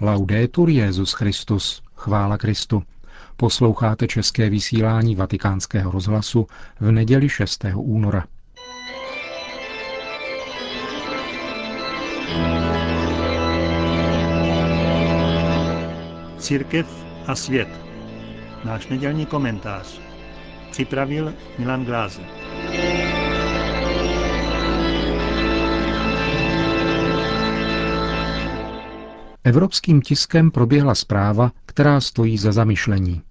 Laudetur Jezus Christus, chvála Kristu. Posloucháte české vysílání Vatikánského rozhlasu v neděli 6. února. Církev a svět. Náš nedělní komentář. Připravil Milan Glázer. Evropským tiskem proběhla zpráva, která stojí za zamyšlení.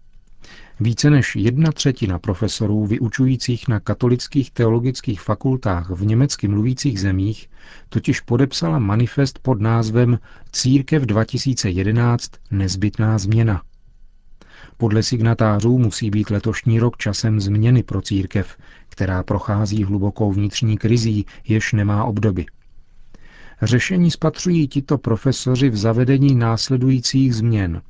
Více než jedna třetina profesorů vyučujících na katolických teologických fakultách v německy mluvících zemích totiž podepsala manifest pod názvem Církev 2011 nezbytná změna. Podle signatářů musí být letošní rok časem změny pro církev, která prochází hlubokou vnitřní krizí, jež nemá obdoby. Řešení spatřují tito profesoři v zavedení následujících změn.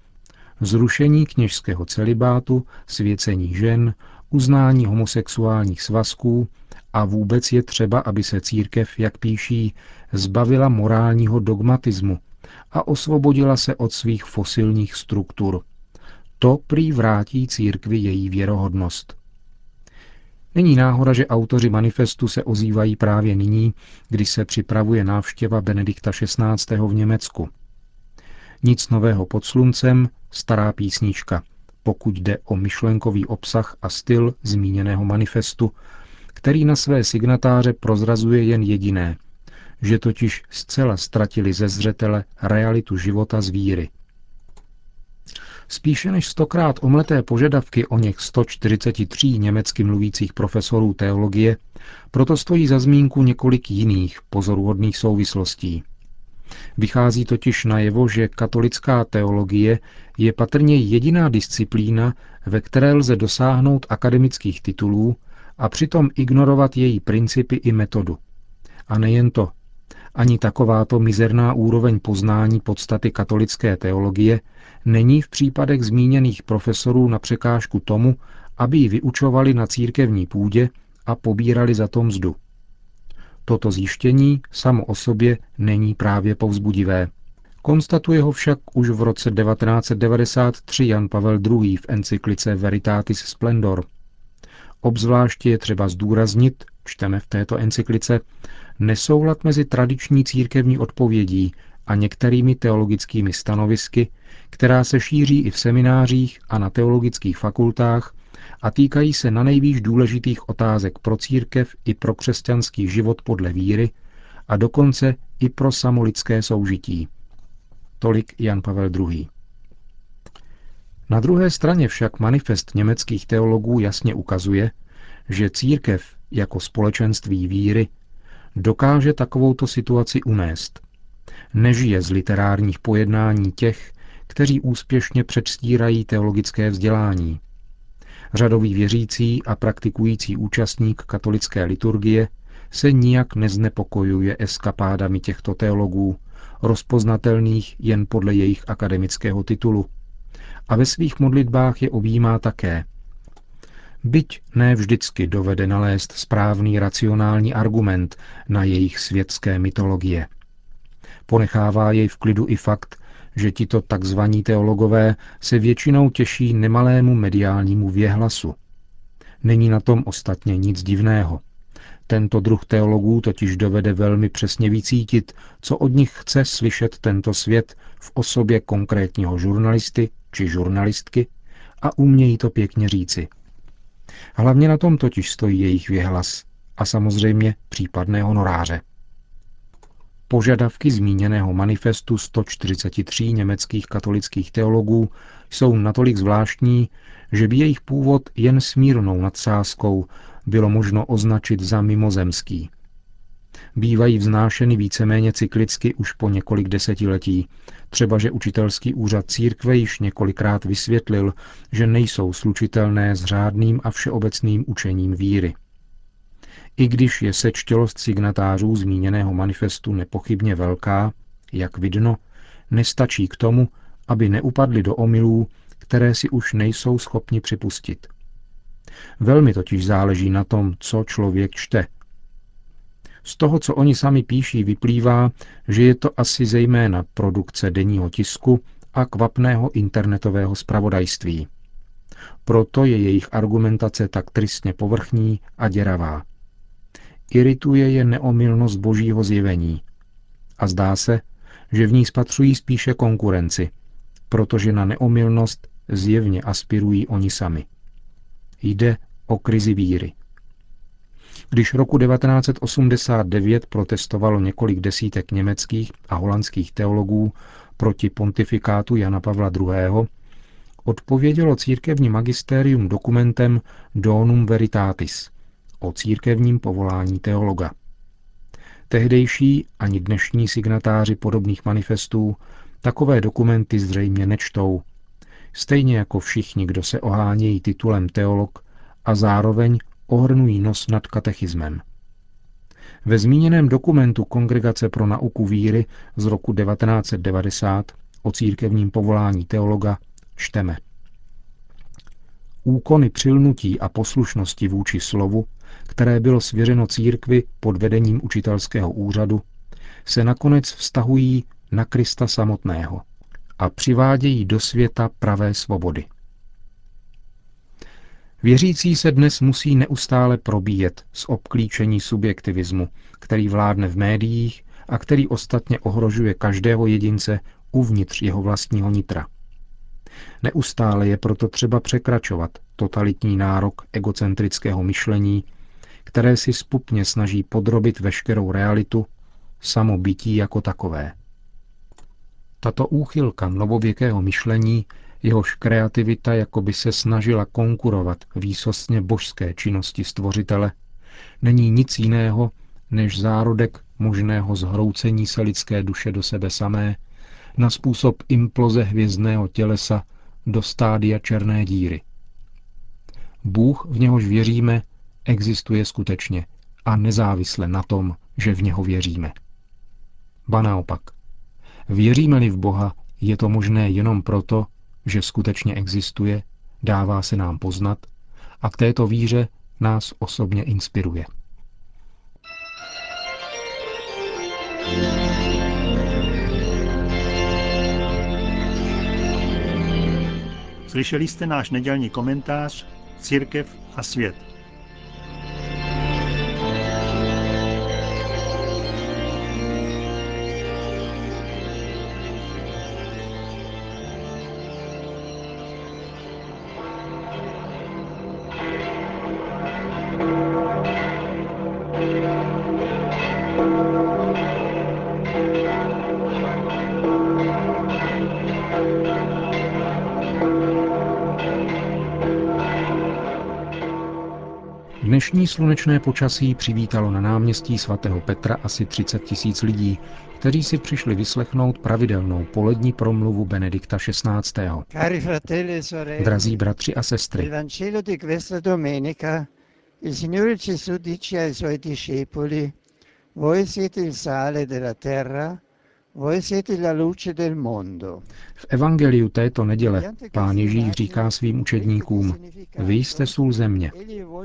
Zrušení kněžského celibátu, svěcení žen, uznání homosexuálních svazků a vůbec je třeba, aby se církev, jak píší, zbavila morálního dogmatismu a osvobodila se od svých fosilních struktur. To prý vrátí církvi její věrohodnost. Není náhoda, že autoři manifestu se ozývají právě nyní, kdy se připravuje návštěva Benedikta XVI. v Německu. Nic nového pod sluncem, stará písnička, pokud jde o myšlenkový obsah a styl zmíněného manifestu, který na své signatáře prozrazuje jen jediné, že totiž zcela ztratili ze zřetele realitu života z víry. Spíše než stokrát omleté požadavky o něch 143 německy mluvících profesorů teologie, proto stojí za zmínku několik jiných pozoruhodných souvislostí. Vychází totiž najevo, že katolická teologie je patrně jediná disciplína, ve které lze dosáhnout akademických titulů a přitom ignorovat její principy i metodu. A nejen to. Ani takováto mizerná úroveň poznání podstaty katolické teologie není v případech zmíněných profesorů na překážku tomu, aby ji vyučovali na církevní půdě a pobírali za to mzdu. Toto zjištění samo o sobě není právě povzbudivé. Konstatuje ho však už v roce 1993 Jan Pavel II. v encyklice Veritatis Splendor. Obzvláště je třeba zdůraznit, čteme v této encyklice, nesoulad mezi tradiční církevní odpovědí a některými teologickými stanovisky, která se šíří i v seminářích a na teologických fakultách a týkají se na nejvýš důležitých otázek pro církev i pro křesťanský život podle víry a dokonce i pro samolidské soužití. Tolik Jan Pavel II. Na druhé straně však manifest německých teologů jasně ukazuje, že církev jako společenství víry dokáže takovouto situaci unést. Nežije z literárních pojednání těch, kteří úspěšně předstírají teologické vzdělání. Řadový věřící a praktikující účastník katolické liturgie se nijak neznepokojuje eskapádami těchto teologů, rozpoznatelných jen podle jejich akademického titulu. A ve svých modlitbách je objímá také. Byť ne vždycky dovede nalézt správný racionální argument na jejich světské mytologie. Ponechává jej v klidu i fakt, že tito takzvaní teologové se většinou těší nemalému mediálnímu věhlasu. Není na tom ostatně nic divného. Tento druh teologů totiž dovede velmi přesně vycítit, co od nich chce slyšet tento svět v osobě konkrétního žurnalisty či žurnalistky a umějí to pěkně říci. Hlavně na tom totiž stojí jejich věhlas a samozřejmě případné honoráře. Požadavky zmíněného manifestu 143 německých katolických teologů jsou natolik zvláštní, že by jejich původ jen smírnou nadsázkou bylo možno označit za mimozemský. Bývají vznášeny víceméně cyklicky už po několik desetiletí, třeba že učitelský úřad církve již několikrát vysvětlil, že nejsou slučitelné s řádným a všeobecným učením víry. I když je sečtělost signatářů zmíněného manifestu nepochybně velká, jak vidno, nestačí k tomu, aby neupadli do omylů, které si už nejsou schopni připustit. Velmi totiž záleží na tom, co člověk čte. Z toho, co oni sami píší, vyplývá, že je to asi zejména produkce denního tisku a kvapného internetového spravodajství. Proto je jejich argumentace tak tristně povrchní a děravá. Irituje je neomylnost božího zjevení. A zdá se, že v ní spatřují spíše konkurenci, protože na neomylnost zjevně aspirují oni sami. Jde o krizi víry. Když roku 1989 protestovalo několik desítek německých a holandských teologů proti pontifikátu Jana Pavla II., odpovědělo církevní magistérium dokumentem Donum Veritatis o církevním povolání teologa. Tehdejší ani dnešní signatáři podobných manifestů takové dokumenty zřejmě nečtou, stejně jako všichni, kdo se ohánějí titulem teolog a zároveň ohrnují nos nad katechismem. Ve zmíněném dokumentu Kongregace pro nauku víry z roku 1990 o církevním povolání teologa čteme. Úkony přilnutí a poslušnosti vůči slovu, které bylo svěřeno církvi pod vedením učitelského úřadu, se nakonec vztahují na Krista samotného a přivádějí do světa pravé svobody. Věřící se dnes musí neustále probíjet z obklíčení subjektivismu, který vládne v médiích a který ostatně ohrožuje každého jedince uvnitř jeho vlastního nitra. Neustále je proto třeba překračovat totalitní nárok egocentrického myšlení, které si spupně snaží podrobit veškerou realitu, samobytí jako takové. Tato úchylka novověkého myšlení jehož kreativita jako by se snažila konkurovat výsostně božské činnosti stvořitele, není nic jiného než zárodek možného zhroucení se lidské duše do sebe samé na způsob imploze hvězdného tělesa do stádia černé díry. Bůh, v něhož věříme, existuje skutečně a nezávisle na tom, že v něho věříme. Ba naopak. Věříme-li v Boha, je to možné jenom proto, že skutečně existuje, dává se nám poznat a k této víře nás osobně inspiruje. Slyšeli jste náš nedělní komentář Církev a svět. Dnešní slunečné počasí přivítalo na náměstí svatého Petra asi 30 tisíc lidí, kteří si přišli vyslechnout pravidelnou polední promluvu Benedikta XVI. E Drazí bratři a sestry, voi siete il sale della terra, v evangeliu této neděle pán Ježíš říká svým učedníkům, vy jste sůl země,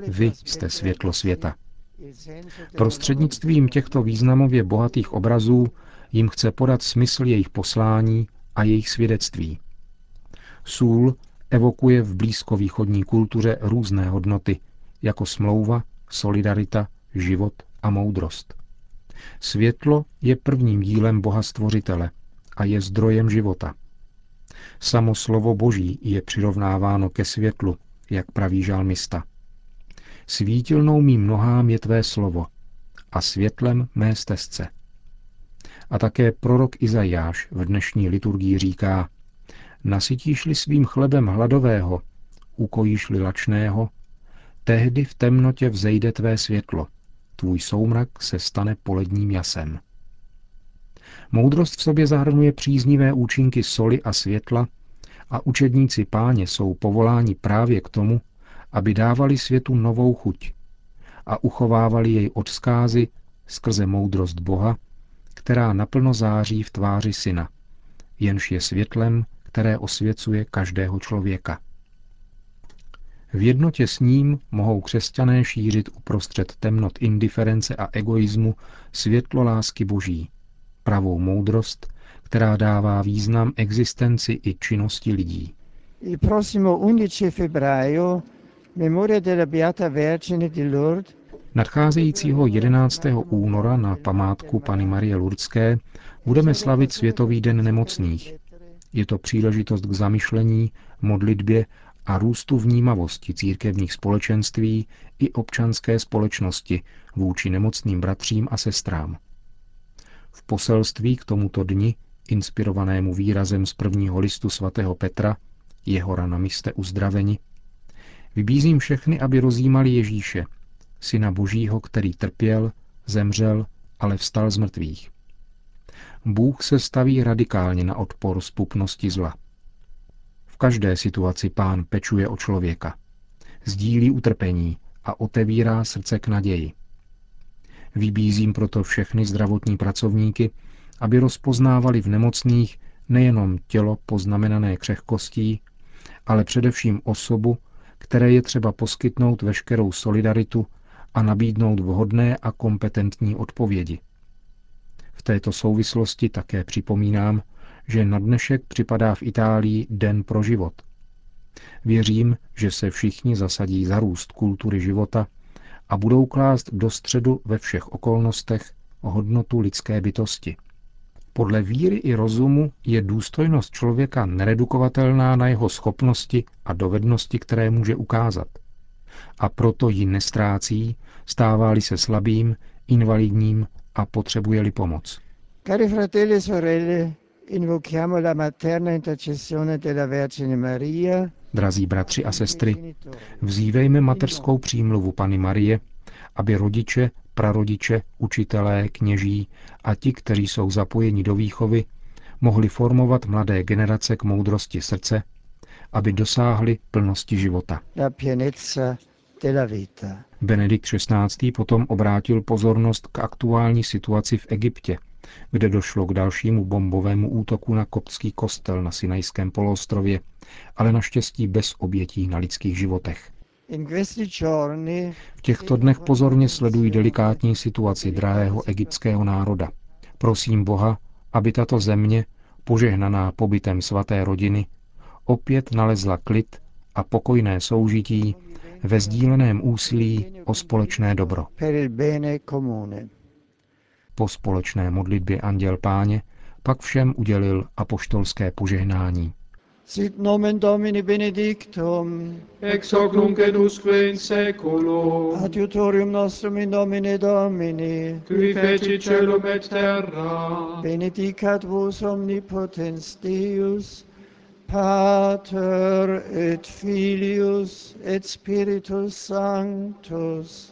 vy jste světlo světa. Prostřednictvím těchto významově bohatých obrazů jim chce podat smysl jejich poslání a jejich svědectví. Sůl evokuje v blízkovýchodní kultuře různé hodnoty, jako smlouva, solidarita, život a moudrost. Světlo je prvním dílem Boha Stvořitele a je zdrojem života. Samo slovo Boží je přirovnáváno ke světlu, jak praví žalmista. Svítilnou mým nohám je tvé slovo a světlem mé stezce. A také prorok Izajáš v dnešní liturgii říká, nasytíš-li svým chlebem hladového, ukojíš-li lačného, tehdy v temnotě vzejde tvé světlo – tvůj soumrak se stane poledním jasem. Moudrost v sobě zahrnuje příznivé účinky soli a světla a učedníci páně jsou povoláni právě k tomu, aby dávali světu novou chuť a uchovávali jej od zkázy skrze moudrost Boha, která naplno září v tváři syna, jenž je světlem, které osvěcuje každého člověka. V jednotě s ním mohou křesťané šířit uprostřed temnot indiference a egoismu světlo lásky boží, pravou moudrost, která dává význam existenci i činnosti lidí. Il prossimo 11 febbraio, memoria della Beata Vergine di Lourdes, Nadcházejícího 11. února na památku Pany Marie Lurdské budeme slavit Světový den nemocných. Je to příležitost k zamyšlení, modlitbě a růstu vnímavosti církevních společenství i občanské společnosti vůči nemocným bratřím a sestrám. V poselství k tomuto dni, inspirovanému výrazem z prvního listu svatého Petra, jeho ranami jste uzdraveni, vybízím všechny, aby rozjímali Ježíše, syna Božího, který trpěl, zemřel, ale vstal z mrtvých. Bůh se staví radikálně na odpor spupnosti zla. Každé situaci pán pečuje o člověka. Sdílí utrpení a otevírá srdce k naději. Vybízím proto všechny zdravotní pracovníky, aby rozpoznávali v nemocných nejenom tělo poznamenané křehkostí, ale především osobu, které je třeba poskytnout veškerou solidaritu a nabídnout vhodné a kompetentní odpovědi. V této souvislosti také připomínám, že na dnešek připadá v Itálii Den pro život. Věřím, že se všichni zasadí za růst kultury života a budou klást do středu ve všech okolnostech hodnotu lidské bytosti. Podle víry i rozumu je důstojnost člověka neredukovatelná na jeho schopnosti a dovednosti, které může ukázat. A proto ji nestrácí, stává-li se slabým, invalidním a potřebuje-li pomoc. Cari fratelli e sorelle, invochiamo la materna intercessione della Vergine Maria. Drazí bratři a sestry, vzívejme mateřskou přímluvu Pany Marie, aby rodiče, prarodiče, učitelé, kněží a ti, kteří jsou zapojeni do výchovy, mohli formovat mladé generace k moudrosti srdce, aby dosáhli plnosti života. Benedikt XVI. potom obrátil pozornost k aktuální situaci v Egyptě, kde došlo k dalšímu bombovému útoku na koptský kostel na Sinajském poloostrově, ale naštěstí bez obětí na lidských životech. V těchto dnech pozorně sledují delikátní situaci drahého egyptského národa. Prosím Boha, aby tato země, požehnaná pobytem svaté rodiny, opět nalezla klid a pokojné soužití ve sdíleném úsilí o společné dobro. Po společné modlitbě Anděl Páně pak všem udělil apoštolské požehnání. Sit nomen Domini benedictum, ex hoc nunc et usque in seculum, adiutorium nostrum in nomine Domini, qui feci celum et terra, benedicat vos omnipotens Deus, Pater et Filius et Spiritus Sanctus.